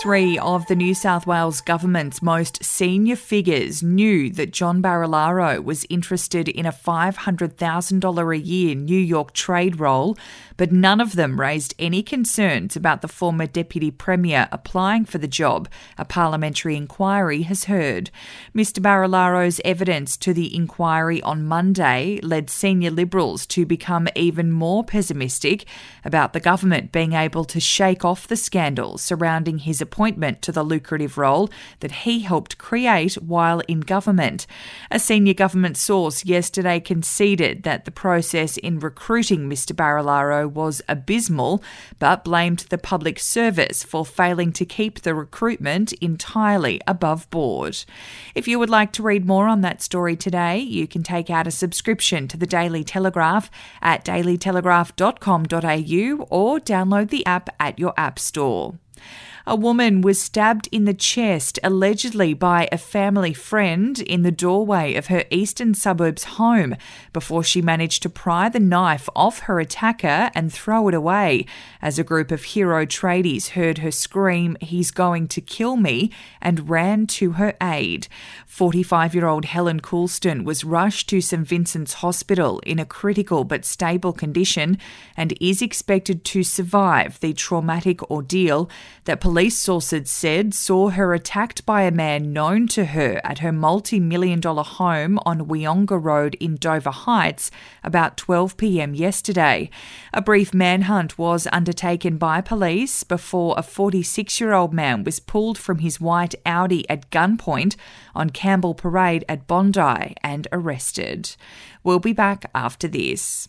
Three of the New South Wales government's most senior figures knew that John Barilaro was interested in a $500,000 a year New York trade role, but none of them raised any concerns about the former Deputy Premier applying for the job, a parliamentary inquiry has heard. Mr. Barilaro's evidence to the inquiry on Monday led senior Liberals to become even more pessimistic about the government being able to shake off the scandal surrounding his appointment to the lucrative role that he helped create while in government. A senior government source yesterday conceded that the process in recruiting Mr. Barilaro was abysmal, but blamed the public service for failing to keep the recruitment entirely above board. If you would like to read more on that story today, you can take out a subscription to the Daily Telegraph at dailytelegraph.com.au or download the app at your app store. A woman was stabbed in the chest, allegedly by a family friend, in the doorway of her eastern suburbs home before she managed to pry the knife off her attacker and throw it away as a group of hero tradies heard her scream, He's going to kill me, and ran to her aid. 45 year old Helen Coulston was rushed to St Vincent's Hospital in a critical but stable condition and is expected to survive the traumatic ordeal that police police sources said saw her attacked by a man known to her at her multi million dollar home on Wionga Road in Dover Heights about 12 pm yesterday. A brief manhunt was undertaken by police before a 46 year old man was pulled from his white Audi at gunpoint on Campbell Parade at Bondi and arrested. We'll be back after this.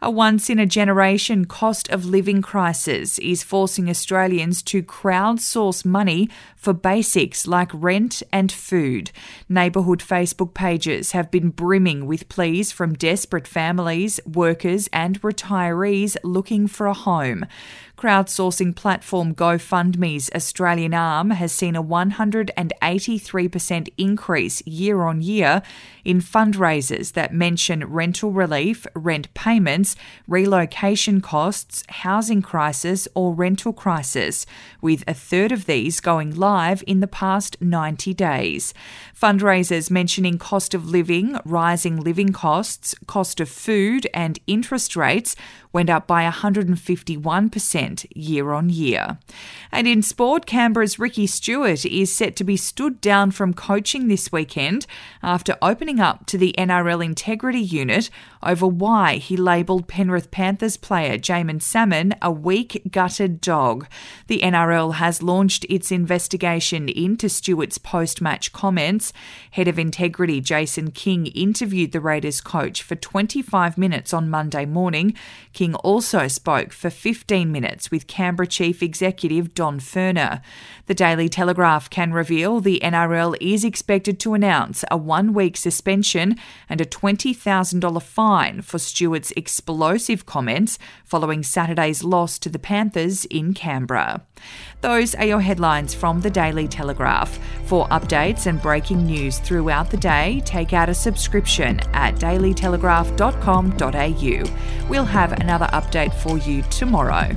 A once in a generation cost of living crisis is forcing Australians to crowdsource money for basics like rent and food. Neighbourhood Facebook pages have been brimming with pleas from desperate families, workers, and retirees looking for a home. Crowdsourcing platform GoFundMe's Australian arm has seen a 183% increase year on year in fundraisers that mention rental relief, rent payments, relocation costs, housing crisis, or rental crisis, with a third of these going live in the past 90 days. Fundraisers mentioning cost of living, rising living costs, cost of food, and interest rates went up by 151% year on year. And in sport, Canberra's Ricky Stuart is set to be stood down from coaching this weekend after opening up to the NRL Integrity Unit over why he labelled Penrith Panthers player Jaeman Salmon a weak gutted dog. The NRL has launched its investigation into Stuart's post match comments. Head of Integrity Jason King interviewed the Raiders coach for 25 minutes on Monday morning. King also spoke for 15 minutes with Canberra Chief Executive Don Furner. The Daily Telegraph can reveal the NRL is expected to announce a one week suspension and a $20,000 fine for Stuart's explosive comments following Saturday's loss to the Panthers in Canberra. Those are your headlines from the Daily Telegraph. For updates and breaking news throughout the day, take out a subscription at dailytelegraph.com.au. We'll have another update for you tomorrow.